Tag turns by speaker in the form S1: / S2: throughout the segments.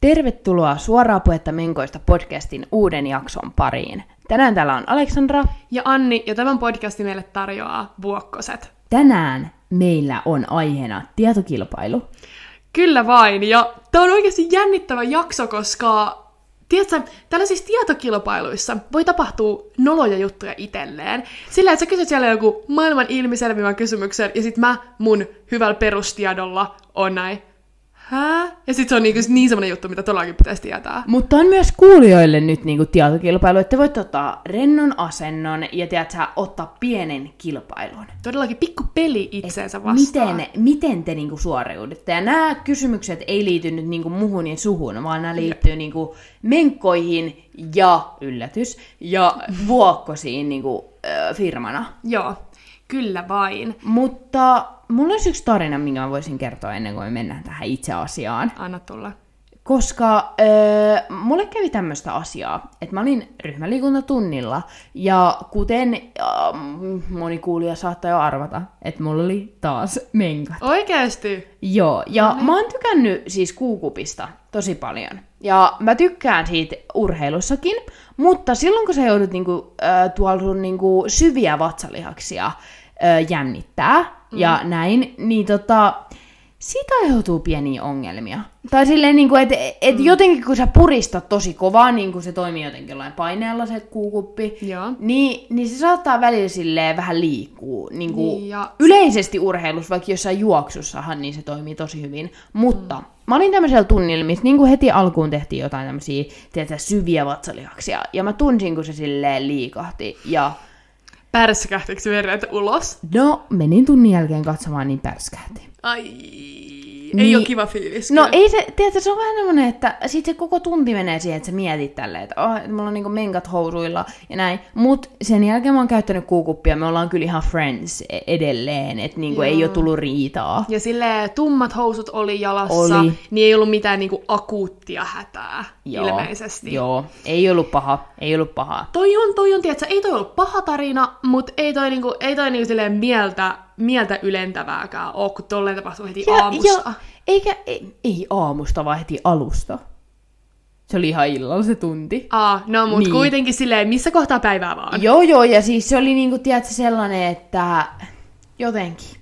S1: Tervetuloa Suoraa puhetta Menkoista podcastin uuden jakson pariin. Tänään täällä on Aleksandra.
S2: Ja Anni, ja tämän podcastin meille tarjoaa Vuokkoset.
S1: Tänään meillä on aiheena tietokilpailu.
S2: Kyllä vain, ja tämä on oikeasti jännittävä jakso, koska Tiedätkö, tällaisissa tietokilpailuissa voi tapahtua noloja juttuja itselleen. Sillä, että sä kysyt siellä joku maailman ilmiselvimän kysymyksen, ja sit mä mun hyvällä perustiedolla on näin, hää? Ja sit se on niinku niin semmonen juttu, mitä todellakin pitäisi tietää.
S1: Mutta on myös kuulijoille nyt niinku tietokilpailu, että voit ottaa rennon asennon ja tiedät sä, ottaa pienen kilpailun.
S2: Todellakin pikku peli itseensä vastaan.
S1: Miten, miten te niinku suoriudutte? Ja nämä kysymykset ei liity nyt niinku muhun ja suhun, vaan nämä liittyy niinku menkkoihin ja, yllätys, ja vuokkosiin niinku, äh, firmana.
S2: Joo, kyllä vain.
S1: Mutta mulla olisi yksi tarina, minkä mä voisin kertoa ennen kuin me mennään tähän itse asiaan.
S2: Anna tulla.
S1: Koska öö, mulle kävi tämmöistä asiaa, että mä olin ryhmäliikuntatunnilla, ja kuten äh, moni kuulija saattaa jo arvata, että mulla oli taas menkat.
S2: Oikeesti?
S1: Joo, ja no mä oon tykännyt siis kuukupista tosi paljon. Ja mä tykkään siitä urheilussakin, mutta silloin kun sä joudut niinku, äh, tuolla sun niinku, syviä vatsalihaksia äh, jännittää mm. ja näin, niin tota, siitä aiheutuu pieniä ongelmia. Tai silleen, niin kuin, että et mm. jotenkin kun sä puristat tosi kovaa, niin kuin se toimii jotenkin jollain paineella se kuukuppi,
S2: Joo.
S1: niin, niin se saattaa välillä silleen vähän liikkuu. Niin kuin
S2: ja-
S1: Yleisesti urheilussa, vaikka jossain juoksussahan, niin se toimii tosi hyvin. Mutta mm. mä olin tämmöisellä tunnilla, missä niin kuin heti alkuun tehtiin jotain tämmöisiä tiedätkö, syviä vatsalihaksia. Ja mä tunsin, kun se silleen liikahti. Ja
S2: Pärskähtikö veret ulos?
S1: no, menin tunnin jälkeen katsomaan, niin pärskähti.
S2: Ai, ei
S1: Niin.
S2: ole kiva fiilis.
S1: No
S2: kyllä.
S1: ei se, tiedätkö, se on vähän semmonen, että sit se koko tunti menee siihen, että sä mietit tälleen, että oh, mulla on niinku menkat housuilla ja näin. Mut sen jälkeen mä oon käyttänyt kuukuppia, me ollaan kyllä ihan friends e- edelleen, että niinku ei ole tullut riitaa.
S2: Ja sille tummat housut oli jalassa,
S1: Oli.
S2: niin ei ollut mitään niinku akuuttia hätää ilmeisesti.
S1: Joo, ei ollut paha, ei ollut paha.
S2: Toi on, toi on, tiedätkö, ei toi ollut paha tarina, mutta ei toi, niinku, ei toi niinku silleen mieltä, mieltä ylentävääkään ole, kun tolleen tapahtuu heti aamusta.
S1: Ja, eikä, ei, ei aamusta, vaan heti alusta. Se oli ihan illalla se tunti.
S2: Aa, no mut
S1: niin.
S2: kuitenkin silleen, missä kohtaa päivää vaan.
S1: Joo, joo, ja siis se oli niinku, tiedätkö, sellainen, että jotenkin,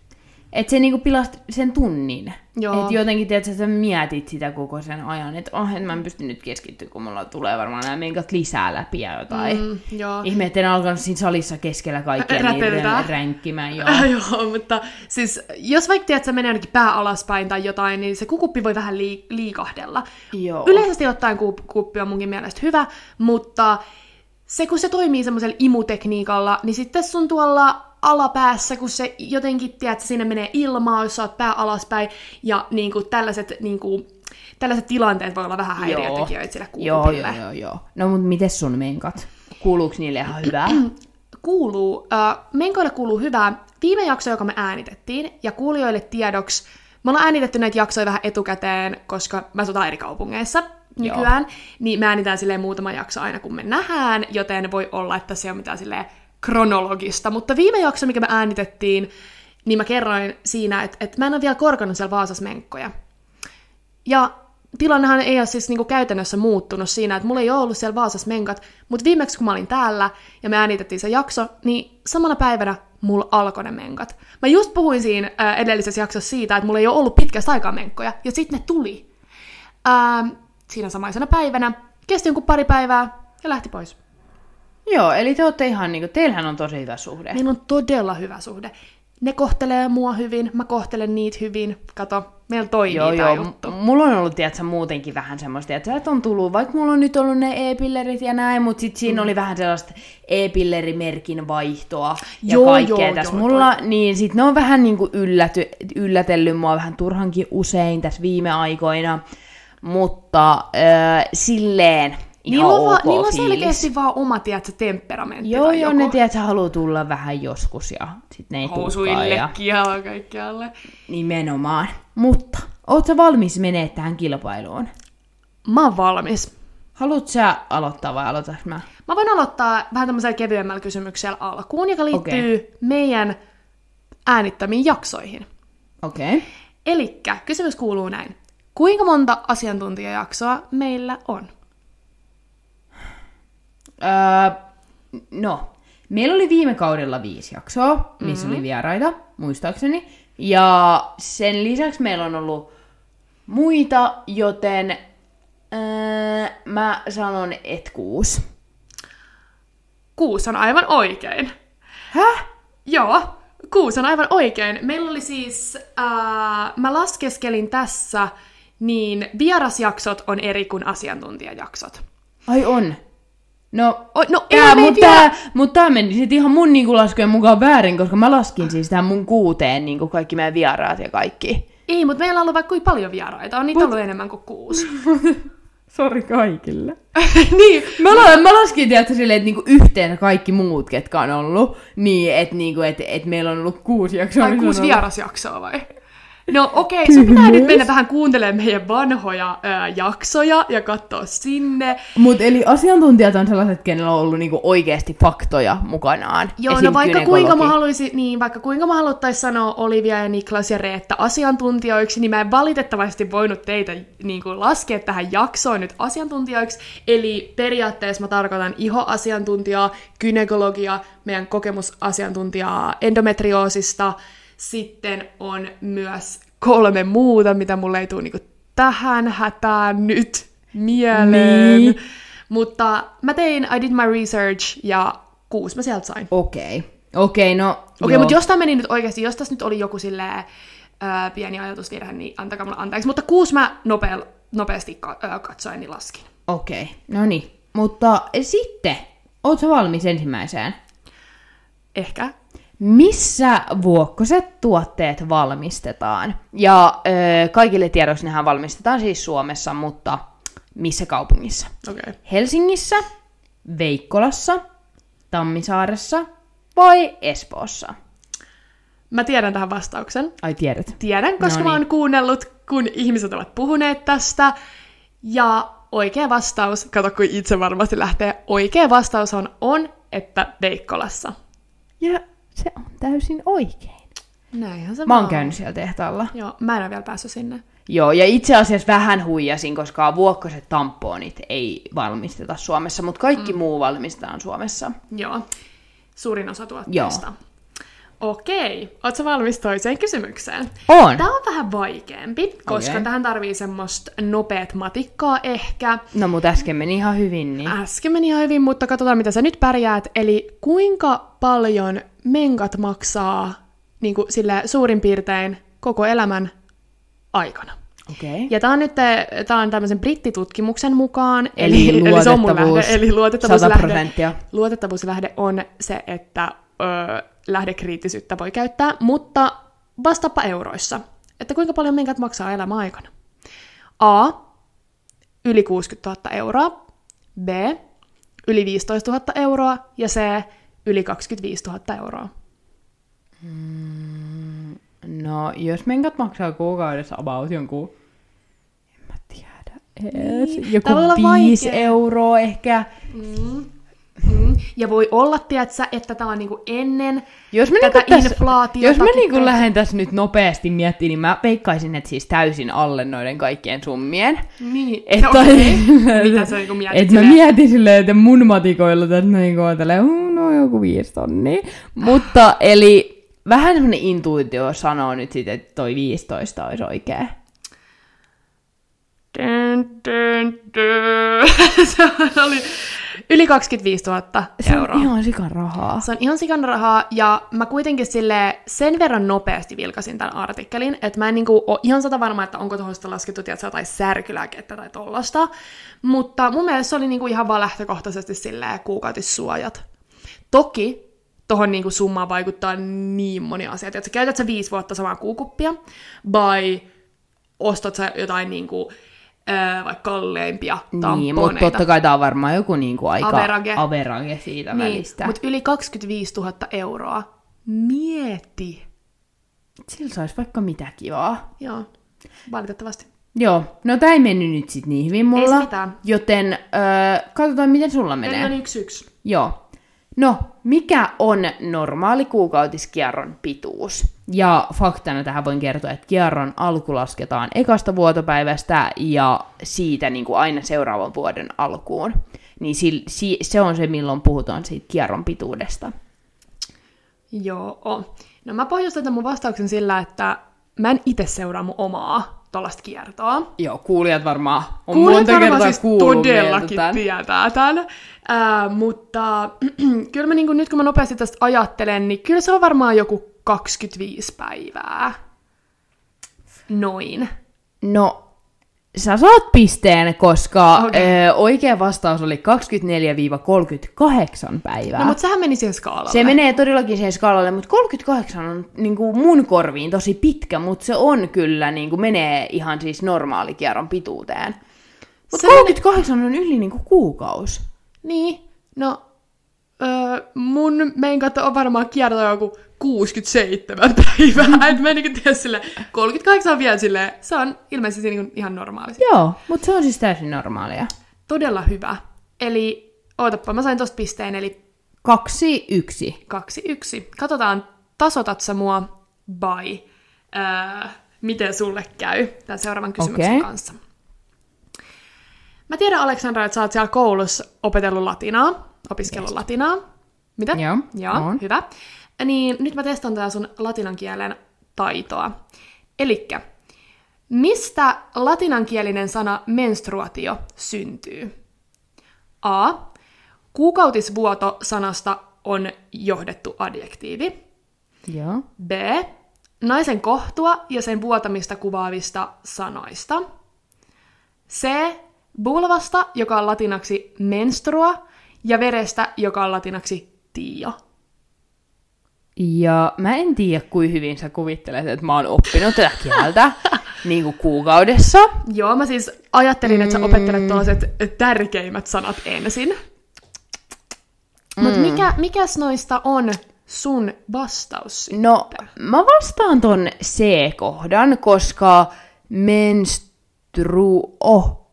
S1: että se niinku pilasti sen tunnin. Että jotenkin, tiedätkö, sä mietit sitä koko sen ajan, että oh, et mä en pysty nyt keskittyä, kun mulla tulee varmaan nämä menkat lisää läpi ja jotain. Mm.
S2: Joo.
S1: Ihme, että en alkanut siinä salissa keskellä kaikkea niin rän- ränkkimään. Joo.
S2: Äh, joo, mutta siis jos vaikka tiedät, että menee ainakin pää alaspäin tai jotain, niin se kukuppi voi vähän lii- liikahdella.
S1: Joo.
S2: Yleisesti ottaen ku- kuppi on munkin mielestä hyvä, mutta se kun se toimii semmoisella imutekniikalla, niin sitten sun tuolla alapäässä, kun se jotenkin, tiedät, sinne menee ilmaa, jos sä oot pää alaspäin, ja niin kuin tällaiset, niin kuin, tällaiset tilanteet voi olla vähän häiriötekijöitä sille
S1: joo, joo, joo, joo. No mut miten sun menkat? Kuuluuko niille ihan hyvää?
S2: kuuluu, äh, menkoille kuuluu hyvää. Viime jakso, joka me äänitettiin, ja kuulijoille tiedoksi, me ollaan äänitetty näitä jaksoja vähän etukäteen, koska mä asutaan eri kaupungeissa nykyään, Joo. niin me äänitään silleen muutama jakso aina, kun me nähdään, joten voi olla, että se on mitään silleen kronologista. Mutta viime jakso, mikä me äänitettiin, niin mä kerroin siinä, että, että mä en ole vielä korkannut siellä Vaasassa menkkoja. Ja tilannehan ei ole siis niinku käytännössä muuttunut siinä, että mulla ei ole ollut siellä Vaasassa menkat, mutta viimeksi kun mä olin täällä ja me äänitettiin se jakso, niin samana päivänä mulla alkoi ne menkat. Mä just puhuin siinä ää, edellisessä jaksossa siitä, että mulla ei ole ollut pitkästä aikaa menkkoja, ja sitten ne tuli. Ää, siinä samaisena päivänä, kesti jonkun pari päivää ja lähti pois.
S1: Joo, eli te olette ihan niinku, teillähän on tosi hyvä suhde.
S2: Meillä on todella hyvä suhde. Ne kohtelee mua hyvin, mä kohtelen niitä hyvin. Kato, meillä toimii
S1: Joo, joo.
S2: juttu.
S1: M- mulla on ollut, tiedätkö, muutenkin vähän semmoista, että että on tullut, vaikka mulla on nyt ollut ne e-pillerit ja näin, mutta sit siinä mm. oli vähän sellaista e-pillerimerkin vaihtoa ja
S2: Joo,
S1: kaikkea
S2: joo,
S1: tässä
S2: joo,
S1: mulla, niin sit ne on vähän niinku ylläty, yllätellyt mua vähän turhankin usein tässä viime aikoina, mutta äh, silleen
S2: Niillä on,
S1: ok
S2: niillä on selkeästi vaan oma, tiedätkö, temperamentti.
S1: Joo, joo,
S2: joku.
S1: ne tiedät, sä haluaa tulla vähän joskus ja sit ne ei tulekaan. Ja...
S2: Ja kaikkialle.
S1: Nimenomaan. Mutta, oot sä valmis menee tähän kilpailuun?
S2: Mä oon valmis.
S1: Haluat sä aloittaa vai aloitas mä?
S2: Mä voin aloittaa vähän tämmöisellä kevyemmällä kysymyksellä alkuun, joka liittyy okay. meidän äänittämiin jaksoihin.
S1: Okei. Okay.
S2: Elikkä kysymys kuuluu näin. kuinka monta asiantuntijajaksoa meillä on?
S1: Öö, no, meillä oli viime kaudella viisi jaksoa, missä mm-hmm. oli vieraita, muistaakseni. Ja sen lisäksi meillä on ollut muita, joten öö, mä sanon, et kuusi.
S2: Kuusi on aivan oikein.
S1: Häh?
S2: Joo, kuusi on aivan oikein. Meillä oli siis, ää, mä laskeskelin tässä, niin vierasjaksot on eri kuin asiantuntijajaksot.
S1: Ai on. No,
S2: O, no
S1: Tää,
S2: me
S1: mutta
S2: vielä-
S1: tää, mut tää meni sit ihan mun niinku laskujen mukaan väärin, koska mä laskin siis tähän mun kuuteen niinku kaikki meidän vieraat ja kaikki.
S2: Ei, mutta meillä on ollut vaikka kuinka paljon vieraita. On niitä ollut enemmän kuin kuusi.
S1: Sori kaikille.
S2: niin,
S1: Mä, la- mä laskin tiedätkö silleen, että niinku yhteensä kaikki muut, ketkä on ollut, niin että niinku, et, et meillä on ollut kuusi jaksoa.
S2: Ai
S1: missä
S2: kuusi
S1: ollut-
S2: vierasjaksoa vai? No okei, okay, sun pitää nyt mennä tähän kuuntelemaan meidän vanhoja ää, jaksoja ja katsoa sinne.
S1: Mut eli asiantuntijat on sellaiset, kenellä on ollut niinku oikeasti faktoja mukanaan.
S2: Joo,
S1: Esim.
S2: no vaikka kuinka mä haluaisin, niin vaikka kuinka mä haluttais sanoa Olivia ja Niklas ja Reetta asiantuntijoiksi, niin mä en valitettavasti voinut teitä niin kuin, laskea tähän jaksoon nyt asiantuntijoiksi. Eli periaatteessa mä tarkoitan ihoasiantuntijaa, gynekologia, meidän kokemusasiantuntijaa endometrioosista. Sitten on myös kolme muuta, mitä mulle ei tule niin tähän hätään nyt mieleen.
S1: Niin.
S2: Mutta mä tein, I did my research ja kuusi mä sieltä sain.
S1: Okei. Okei, no
S2: Okei, okay, mutta jos tämä meni nyt oikeasti, jos tässä nyt oli joku silleen ää, pieni ajatusvirhe, niin antakaa mulle anteeksi. Mutta kuusi mä nopea, nopeasti ka- ää, katsoin, niin laskin.
S1: Okei, no niin. Mutta sitten, ootko valmis ensimmäiseen?
S2: Ehkä.
S1: Missä vuokkoset tuotteet valmistetaan? Ja ö, kaikille tiedoksi nehän valmistetaan siis Suomessa, mutta missä kaupungissa?
S2: Okei. Okay.
S1: Helsingissä, Veikkolassa, Tammisaaressa vai Espoossa?
S2: Mä tiedän tähän vastauksen.
S1: Ai tiedät.
S2: Tiedän, koska
S1: No
S2: mä oon kuunnellut, kun ihmiset ovat puhuneet tästä. Ja oikea vastaus, kato kun itse varmasti lähtee, oikea vastaus on, on että Veikkolassa.
S1: Ja se on täysin oikein.
S2: Näinhän se
S1: Mä oon
S2: vaan.
S1: käynyt siellä tehtaalla.
S2: Joo, mä en ole vielä päässyt sinne.
S1: Joo, ja itse asiassa vähän huijasin, koska vuokkoset tamponit ei valmisteta Suomessa, mutta kaikki mm. muu valmistetaan Suomessa.
S2: Joo, suurin osa tuotteista. Joo. Okei, ootko valmis toiseen kysymykseen?
S1: On.
S2: Tämä on vähän vaikeampi, koska
S1: Okei.
S2: tähän tarvii semmoista nopeat matikkaa ehkä.
S1: No mut äsken meni ihan hyvin, niin...
S2: Äsken meni ihan hyvin, mutta katsotaan mitä sä nyt pärjäät. Eli kuinka paljon menkat maksaa niin kuin sille suurin piirtein koko elämän aikana?
S1: Okei. Okay.
S2: Ja tämä on nyt tää on tämmöisen brittitutkimuksen mukaan,
S1: Eli
S2: eli se on mun lähde, eli
S1: 100
S2: luotettavuuslähde,
S1: prosenttia.
S2: luotettavuuslähde on se, että ö, lähdekriittisyyttä voi käyttää, mutta vastaappa euroissa. Että kuinka paljon menkat maksaa elämän aikana? A. Yli 60 000 euroa. B. Yli 15 000 euroa. Ja C. Yli 25 000 euroa.
S1: No, jos menkat maksaa kuukaudessa about jonkun... En mä tiedä edes.
S2: Niin,
S1: Joku
S2: tää voi olla
S1: viisi
S2: vaikea.
S1: euroa ehkä.
S2: Mm. Ja voi olla, tiedätkö, että tämä on niinku ennen
S1: Jos mä,
S2: tätä
S1: niinku
S2: inflaatiota.
S1: jos mä niinku lähden tässä nyt nopeasti miettimään, niin mä veikkaisin, että siis täysin alle noiden kaikkien summien.
S2: Niin,
S1: Että
S2: no, okei. Mitä sä niinku mietit
S1: Et mä mietin silleen, että mun matikoilla tässä niinku on tälleen, "Huu, no joku viisi tonnia. Mutta eli vähän semmonen intuitio sanoo nyt sit, että toi 15 olisi oikea.
S2: Dun, dun, dun. se oli yli 25 000
S1: Se
S2: euroa.
S1: on ihan sikan rahaa.
S2: Se on ihan sikan rahaa, ja mä kuitenkin sille sen verran nopeasti vilkasin tämän artikkelin, että mä en niinku ole ihan sata varma, että onko tuosta laskettu tiedätkö, jotain särkylääkettä tai tollasta. Mutta mun mielestä se oli niinku ihan vaan lähtökohtaisesti silleen kuukautissuojat. Toki tohon niinku summaan vaikuttaa niin moni asia. Että käytät sä viisi vuotta samaa kuukuppia, vai ostat sä jotain niinku, ää, vaikka kalleimpia tamponeita.
S1: Niin, mutta totta kai tää on varmaan joku niinku aika
S2: Average.
S1: average siitä
S2: niin,
S1: välistä.
S2: mutta yli 25 000 euroa. Mieti.
S1: Sillä saisi vaikka mitä kivaa.
S2: Joo, valitettavasti.
S1: Joo, no tää ei mennyt nyt sit niin hyvin mulla.
S2: se mitään.
S1: Joten öö, katsotaan, miten sulla menee.
S2: Meillä on yksi yksi.
S1: Joo. No, mikä on normaali kuukautiskierron pituus? Ja faktana tähän voin kertoa, että kierron alku lasketaan ekasta vuotopäivästä ja siitä niin kuin aina seuraavan vuoden alkuun. Niin se on se, milloin puhutaan siitä kierron pituudesta.
S2: Joo. No mä pohjustan tämän mun vastauksen sillä, että mä en itse seuraa mun omaa tuollaista kiertoa.
S1: Joo, kuulijat varmaan on
S2: kuulijat
S1: monta
S2: varmaan
S1: kertaa
S2: siis
S1: kuullut
S2: todellakin tämän. tietää tämän. Äh, mutta kyllä mä niin nyt kun mä nopeasti tästä ajattelen, niin kyllä se on varmaan joku 25 päivää. Noin.
S1: No, Sä saat pisteen, koska okay. ö, oikea vastaus oli 24-38 päivää.
S2: No, mutta sehän meni siihen skaalalle.
S1: Se menee todellakin siihen skaalalle, mutta 38 on niin kuin mun korviin tosi pitkä, mutta se on kyllä, niin kuin menee ihan siis normaalikierron pituuteen. Mutta 38 meni... on yli niin kuin kuukaus.
S2: Niin, no öö, mun mein on varmaan kierto joku 67 päivää. Et mä en tiedä sille, 38 on vielä silleen, se on ilmeisesti niin ihan normaali.
S1: Joo, mutta se on siis täysin normaalia.
S2: Todella hyvä. Eli, ootappa, mä sain tosta pisteen, eli...
S1: Kaksi, yksi.
S2: Kaksi, yksi. Katsotaan, tasotat sä mua by, öö, miten sulle käy tämän seuraavan kysymyksen okay. kanssa. Mä tiedän, Aleksandra, että sä oot siellä koulussa opetellut latinaa, opiskellut yes. latinaa. Mitä?
S1: Joo,
S2: Joo on. hyvä. Niin nyt mä testan tää sun latinan kielen taitoa. Elikkä, mistä latinankielinen sana menstruatio syntyy? A. Kuukautisvuoto sanasta on johdettu adjektiivi.
S1: Joo.
S2: B. Naisen kohtua ja sen vuotamista kuvaavista sanoista. C. Bulvasta, joka on latinaksi menstrua, ja verestä, joka on latinaksi tio.
S1: Ja mä en tiedä, kuin hyvin sä kuvittelet, että mä oon oppinut tätä kieltä niin kuin kuukaudessa.
S2: Joo, mä siis ajattelin, että sä opettelet mm. tuollaiset tärkeimmät sanat ensin. Mm. Mutta mikä, mikäs noista on sun vastaus sitten?
S1: No, mä vastaan ton C-kohdan, koska menstru... Oh,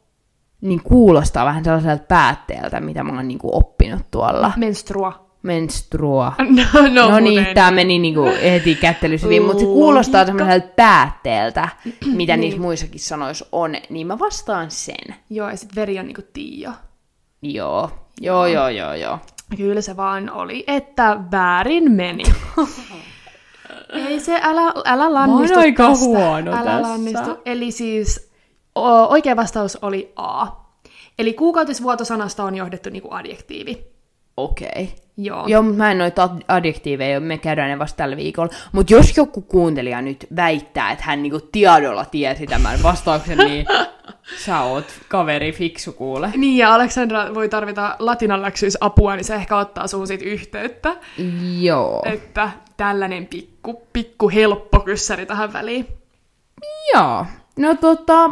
S1: niin kuulostaa vähän sellaiselta päätteeltä, mitä mä oon niin kuin oppinut tuolla.
S2: Menstrua.
S1: Menstrua.
S2: No, no,
S1: no niin, tää meni niinku heti kättelyssä hyvin, mutta se kuulostaa semmoiselta päätteeltä, mitä niin. niissä muissakin sanoissa on, niin mä vastaan sen.
S2: Joo, ja sit veri on niinku Tiio.
S1: Joo, joo, joo, joo, joo.
S2: Kyllä se vaan oli, että väärin meni. Ei se, älä, älä lannistu
S1: Mä aika
S2: tästä.
S1: huono
S2: älä
S1: tässä.
S2: Lannistu. Eli siis o, oikea vastaus oli A. Eli kuukautisvuotosanasta on johdettu niinku adjektiivi.
S1: Okei. Okay.
S2: Joo.
S1: Joo, mutta mä en noita adjektiiveja, me käydään ne vasta tällä viikolla. Mutta jos joku kuuntelija nyt väittää, että hän niinku tiedolla tiesi tämän vastauksen, niin sä oot kaveri fiksu kuule.
S2: Niin, ja Aleksandra voi tarvita latinanläksyys apua, niin se ehkä ottaa suhun sit yhteyttä.
S1: Joo.
S2: Että tällainen pikku, pikku helppo kyssäri tähän väliin.
S1: Joo. No tota,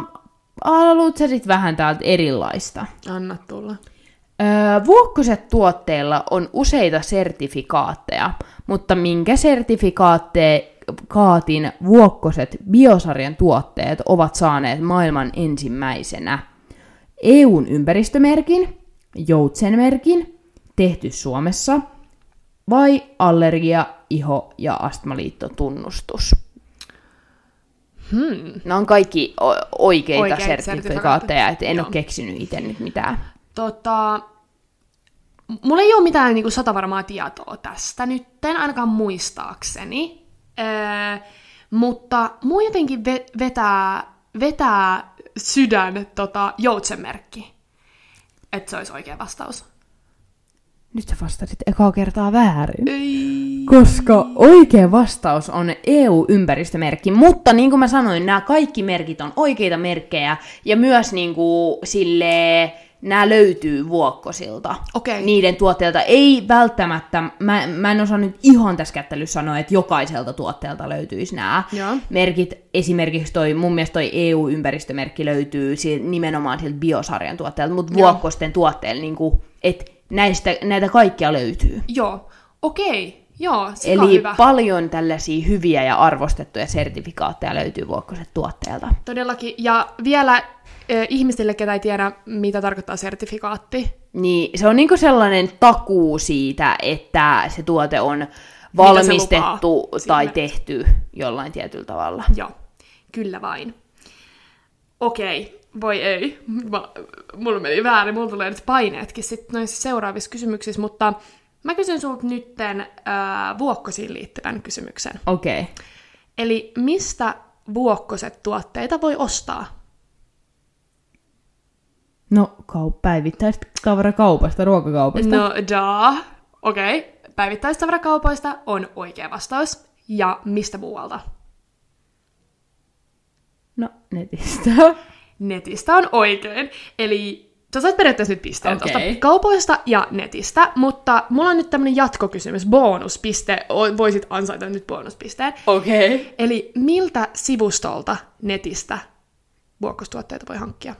S1: haluat sä sit vähän täältä erilaista?
S2: Anna tulla.
S1: Öö, Vuokkoset tuotteilla on useita sertifikaatteja, mutta minkä sertifikaatin Vuokkoset biosarjan tuotteet ovat saaneet maailman ensimmäisenä? EUn ympäristömerkin, Joutsenmerkin, tehty Suomessa, vai allergia, iho- ja astmaliitto tunnustus?
S2: Hmm.
S1: Nämä on kaikki oikeita, oikeita sertifikaatteja, että en Joo. ole keksinyt itse nyt mitään.
S2: Tota, mulla ei ole mitään niin kuin, satavarmaa tietoa tästä nytten, ainakaan muistaakseni. Öö, mutta mua jotenkin ve- vetää, vetää sydän tota, joutsenmerkki. Että se olisi oikea vastaus.
S1: Nyt sä vastasit ekaa kertaa väärin.
S2: Ei.
S1: Koska oikea vastaus on EU-ympäristömerkki, mutta niin kuin mä sanoin, nämä kaikki merkit on oikeita merkkejä ja myös niin kuin, silleen, nämä löytyy vuokkosilta.
S2: Okay.
S1: Niiden tuotteilta ei välttämättä, mä, mä en osaa nyt ihan tässä kättelyssä sanoa, että jokaiselta tuotteelta löytyisi nämä
S2: Joo.
S1: merkit. Esimerkiksi toi, mun mielestä toi EU-ympäristömerkki löytyy nimenomaan sieltä biosarjan tuotteelta, mutta vuokkosten tuotteilla, niin että näistä, näitä kaikkia löytyy.
S2: Joo, okei. Okay. Joo,
S1: Eli
S2: hyvä.
S1: paljon tällaisia hyviä ja arvostettuja sertifikaatteja löytyy Vuokkoset tuotteelta.
S2: Todellakin. Ja vielä ihmisille, ketä ei tiedä, mitä tarkoittaa sertifikaatti,
S1: Niin se on niinku sellainen takuu siitä, että se tuote on valmistettu tai
S2: sinne.
S1: tehty jollain tietyllä tavalla.
S2: Joo, kyllä vain. Okei, voi ei. Mä, mulla meni väärin, mulla tulee nyt paineetkin sitten noissa seuraavissa kysymyksissä, mutta mä kysyn sulta nytten äh, vuokkosiin liittyvän kysymyksen.
S1: Okei. Okay.
S2: Eli mistä vuokkoset tuotteita voi ostaa?
S1: No, kau- päivittäistavarakaupasta, ruokakaupasta.
S2: No, da. Okei. Okay. Päivittäistavarakaupoista on oikea vastaus. Ja mistä muualta?
S1: no netistä.
S2: Netistä on oikein. Eli sä sait periaatteessa nyt pisteen
S1: Okei.
S2: tuosta kaupoista ja netistä, mutta mulla on nyt tämmönen jatkokysymys, bonuspiste, voisit ansaita nyt bonuspisteen.
S1: Okei. Okay.
S2: Eli miltä sivustolta netistä vuokkostuotteita voi hankkia?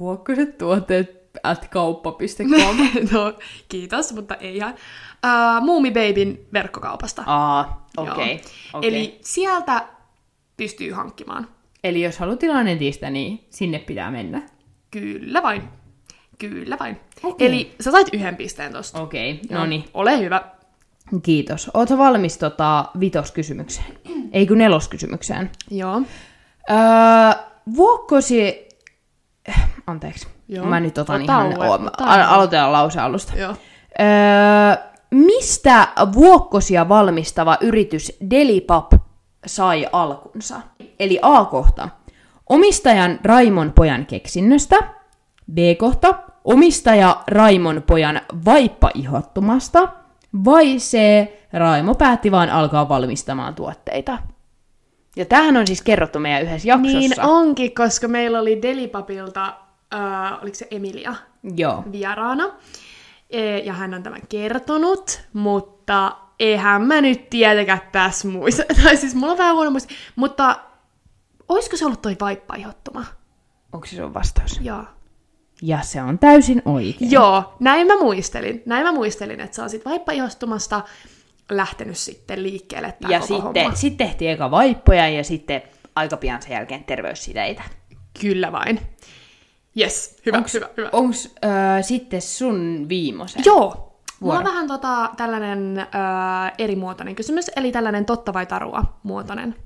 S1: Vuokkoset tuotteet at kauppa.com.
S2: no, kiitos, mutta ei ihan. Uh, Muumi Babyn verkkokaupasta.
S1: Aa,
S2: Joo.
S1: okei. okei.
S2: Eli sieltä pystyy hankkimaan.
S1: Eli jos haluat tilaa netistä, niin sinne pitää mennä.
S2: Kyllä vain. Kyllä vain.
S1: Okei.
S2: Eli sä sait yhden pisteen tosta.
S1: Okei, okay, no niin.
S2: Ole hyvä.
S1: Kiitos. Ootko valmis tota vitoskysymykseen? Ei kun neloskysymykseen.
S2: Joo.
S1: Öö, vuokkosi... Anteeksi.
S2: Joo.
S1: Mä nyt otan
S2: Ota
S1: ihan...
S2: tauoja,
S1: O,
S2: ota
S1: aloitetaan lause alusta.
S2: Joo.
S1: Öö, mistä vuokkosia valmistava yritys Delipap sai alkunsa? Eli A-kohta. Omistajan Raimon pojan keksinnöstä. B-kohta. Omistaja Raimon pojan vaippaihottumasta. Vai C. Raimo päätti vaan alkaa valmistamaan tuotteita. Ja tämähän on siis kerrottu meidän yhdessä jaksossa.
S2: Niin onkin, koska meillä oli Delipapilta, äh, oliko se Emilia,
S1: Joo.
S2: vieraana. E, ja hän on tämän kertonut, mutta eihän mä nyt tietenkään tässä muista. Tai siis mulla on vähän huono muista. Mutta olisiko se ollut toi vaippaihottuma?
S1: Onko se sun vastaus?
S2: Joo.
S1: Ja se on täysin oikein.
S2: Joo, näin mä muistelin. Näin mä muistelin, että sä oot sit vaippaihostumasta lähtenyt sitten liikkeelle tää
S1: Ja
S2: koko
S1: sitten
S2: homma.
S1: sit tehtiin eka vaippoja ja sitten aika pian sen jälkeen terveyssiteitä.
S2: Kyllä vain. Yes, hyvä,
S1: Onks,
S2: hyvä, hyvä.
S1: Onks äh, sitten sun viimosen?
S2: Joo. Mulla
S1: Vuoro.
S2: on vähän tota, tällainen ö, erimuotoinen kysymys, eli tällainen totta vai tarua muotoinen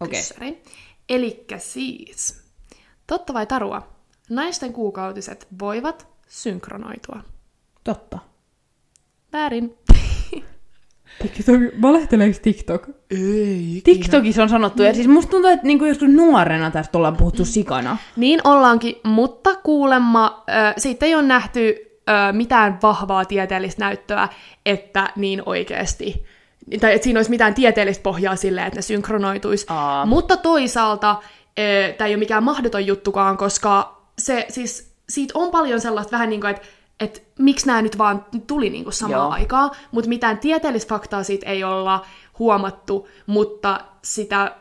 S1: Okei.
S2: kyssäri. Elikkä siis, totta vai tarua, naisten kuukautiset voivat synkronoitua.
S1: Totta.
S2: Väärin.
S1: TikTok, valehteleeko TikTok?
S2: Ei.
S1: TikTokissa on sanottu, ja siis musta tuntuu, että niinku joskus nuorena tästä ollaan puhuttu sikana.
S2: Niin ollaankin, mutta kuulemma ö, siitä ei ole nähty ö, mitään vahvaa tieteellistä näyttöä, että niin oikeasti, tai että siinä olisi mitään tieteellistä pohjaa sille, että ne synkronoituisi.
S1: Aa.
S2: Mutta toisaalta tämä ei ole mikään mahdoton juttukaan, koska se siis, siitä on paljon sellaista vähän niin kuin, että että miksi nämä nyt vaan tuli niin kuin samaan
S1: Joo.
S2: aikaan, mutta mitään tieteellistä faktaa siitä ei olla huomattu, mutta sitä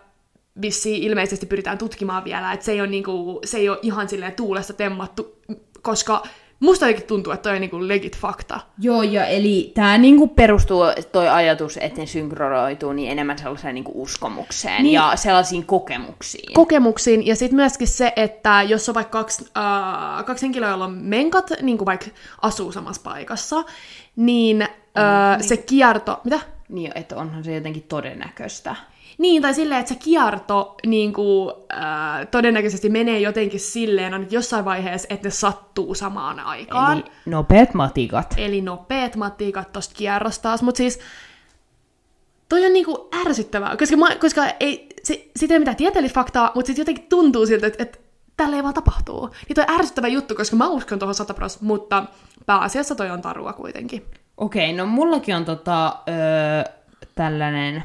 S2: vissiin ilmeisesti pyritään tutkimaan vielä, että se ei ole, niinku, se ei ole ihan silleen tuulesta temmattu, koska musta jotenkin tuntuu, että toi on niinku legit fakta.
S1: Joo, ja eli tämä niinku perustuu toi ajatus, että ne synkronoituu niin enemmän sellaiseen niinku uskomukseen
S2: Niin.
S1: niin. ja sellaisiin kokemuksiin.
S2: Kokemuksiin, ja sitten myöskin se, että jos on vaikka kaksi, äh, kaksi henkilöä, joilla on menkat, niin kuin vaikka asuu samassa paikassa, niin äh, se kierto... Mitä?
S1: niin, että onhan se jotenkin todennäköistä.
S2: Niin, tai silleen, että se kierto niin kuin, äh, todennäköisesti menee jotenkin silleen, ainakin jossain vaiheessa, että ne sattuu samaan aikaan.
S1: Eli nopeat matikat.
S2: Eli nopeat matikat tosta kierrosta taas, mutta siis toi on niinku ärsyttävää, koska, mä, koska ei, se, siitä ei ole mitään tieteellistä faktaa, mutta sitten jotenkin tuntuu siltä, että, että tällä ei vaan tapahtuu. Niin toi on ärsyttävä juttu, koska mä uskon tuohon 100 pros, mutta pääasiassa toi on tarua kuitenkin.
S1: Okei, no mullakin on tota, öö, tällainen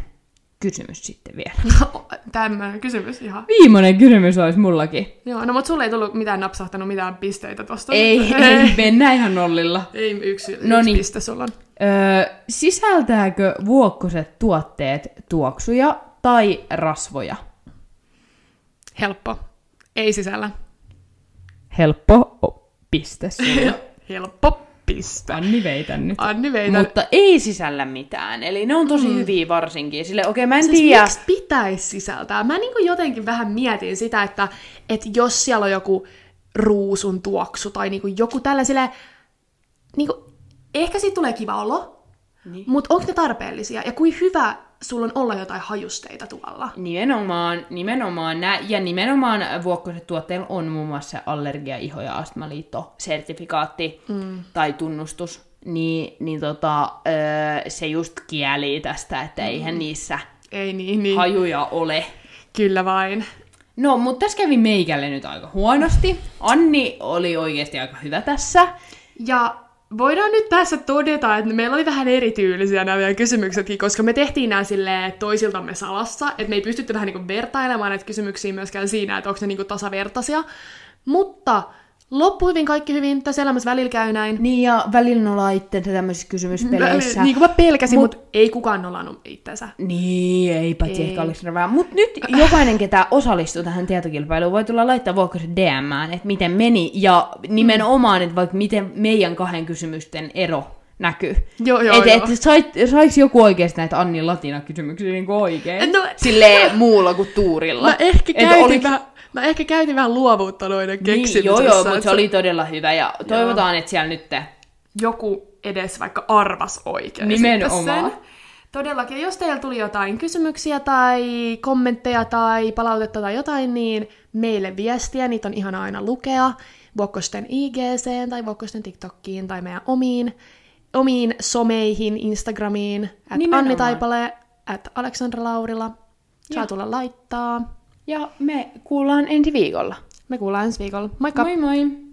S1: kysymys sitten vielä.
S2: Tämmöinen kysymys ihan.
S1: Viimeinen kysymys olisi mullakin.
S2: Joo, no mutta sulle ei tullut mitään napsahtanut mitään pisteitä tosta.
S1: Ei, ei mennä ihan nollilla.
S2: ei yksi,
S1: No
S2: yksi
S1: niin.
S2: piste sulla on.
S1: Öö, sisältääkö vuokkoset tuotteet tuoksuja tai rasvoja?
S2: Helppo. Ei sisällä.
S1: Helppo piste sulle.
S2: Helppo piste.
S1: Anni veitän nyt.
S2: Anni Veitä.
S1: Mutta ei sisällä mitään. Eli ne on tosi mm. hyviä varsinkin. Sille, okei, okay, mä en
S2: Siis
S1: tiedä.
S2: miksi pitäisi sisältää? Mä niin jotenkin vähän mietin sitä, että, että jos siellä on joku ruusun tuoksu tai niinku joku tällaiselle, niinku, ehkä siitä tulee kiva olo, niin. mutta onko ne tarpeellisia ja kuin hyvä sulla on olla jotain hajusteita tuolla?
S1: Nimenomaan, nimenomaan nä, ja nimenomaan vuokkoiset tuotteilla on muun muassa allergia, iho- ja astmaliitto, sertifikaatti mm. tai tunnustus, niin, niin tota, öö, se just kieli tästä, että mm. eihän niissä
S2: Ei niin, niin.
S1: hajuja ole.
S2: Kyllä vain.
S1: No, mutta tässä kävi meikälle nyt aika huonosti. Anni oli oikeasti aika hyvä tässä.
S2: Ja voidaan nyt tässä todeta, että meillä oli vähän erityylisiä nämä meidän kysymyksetkin, koska me tehtiin nämä sille toisiltamme salassa, että me ei pystytty vähän niin vertailemaan näitä kysymyksiä myöskään siinä, että onko ne niin tasavertaisia. Mutta loppu hyvin, kaikki hyvin, tässä elämässä välillä käy näin.
S1: Niin, ja välillä nolaa itsensä tämmöisissä kysymyspeleissä.
S2: Niin kuin mä pelkäsin, mutta mut ei kukaan nolannut itsensä.
S1: Niin, ei paitsi ei. ehkä Aleksandra Mutta nyt jokainen, ketä osallistuu tähän tietokilpailuun, voi tulla laittaa vuokkoisen DM, että miten meni, ja nimenomaan, että vaikka miten meidän kahden kysymysten ero näkyy.
S2: Joo, joo,
S1: et,
S2: joo.
S1: Et, sais, sais joku oikeasti näitä Annin latina-kysymyksiä niin oikein?
S2: No,
S1: Silleen muulla kuin tuurilla.
S2: Mä ehkä
S1: Et
S2: käytin
S1: oliko-
S2: vähän, Mä ehkä käytin vähän luovuutta noiden
S1: Niin,
S2: keksimisessä.
S1: joo, joo, mutta se oli todella hyvä ja toivotaan, että siellä nyt
S2: joku edes vaikka arvas oikein.
S1: Nimenomaan.
S2: sen. Todellakin, jos teillä tuli jotain kysymyksiä tai kommentteja tai palautetta tai jotain, niin meille viestiä, niitä on ihana aina lukea. Vuokkosten IGC tai Vuokkosten TikTokkiin tai meidän omiin, omiin someihin, Instagramiin, at
S1: Nimenomaan.
S2: Anni Taipale, at Aleksandra Laurila. Saa tulla laittaa.
S1: Ja me kuullaan ensi viikolla.
S2: Me kuullaan ensi viikolla. Moikka!
S1: Moi moi!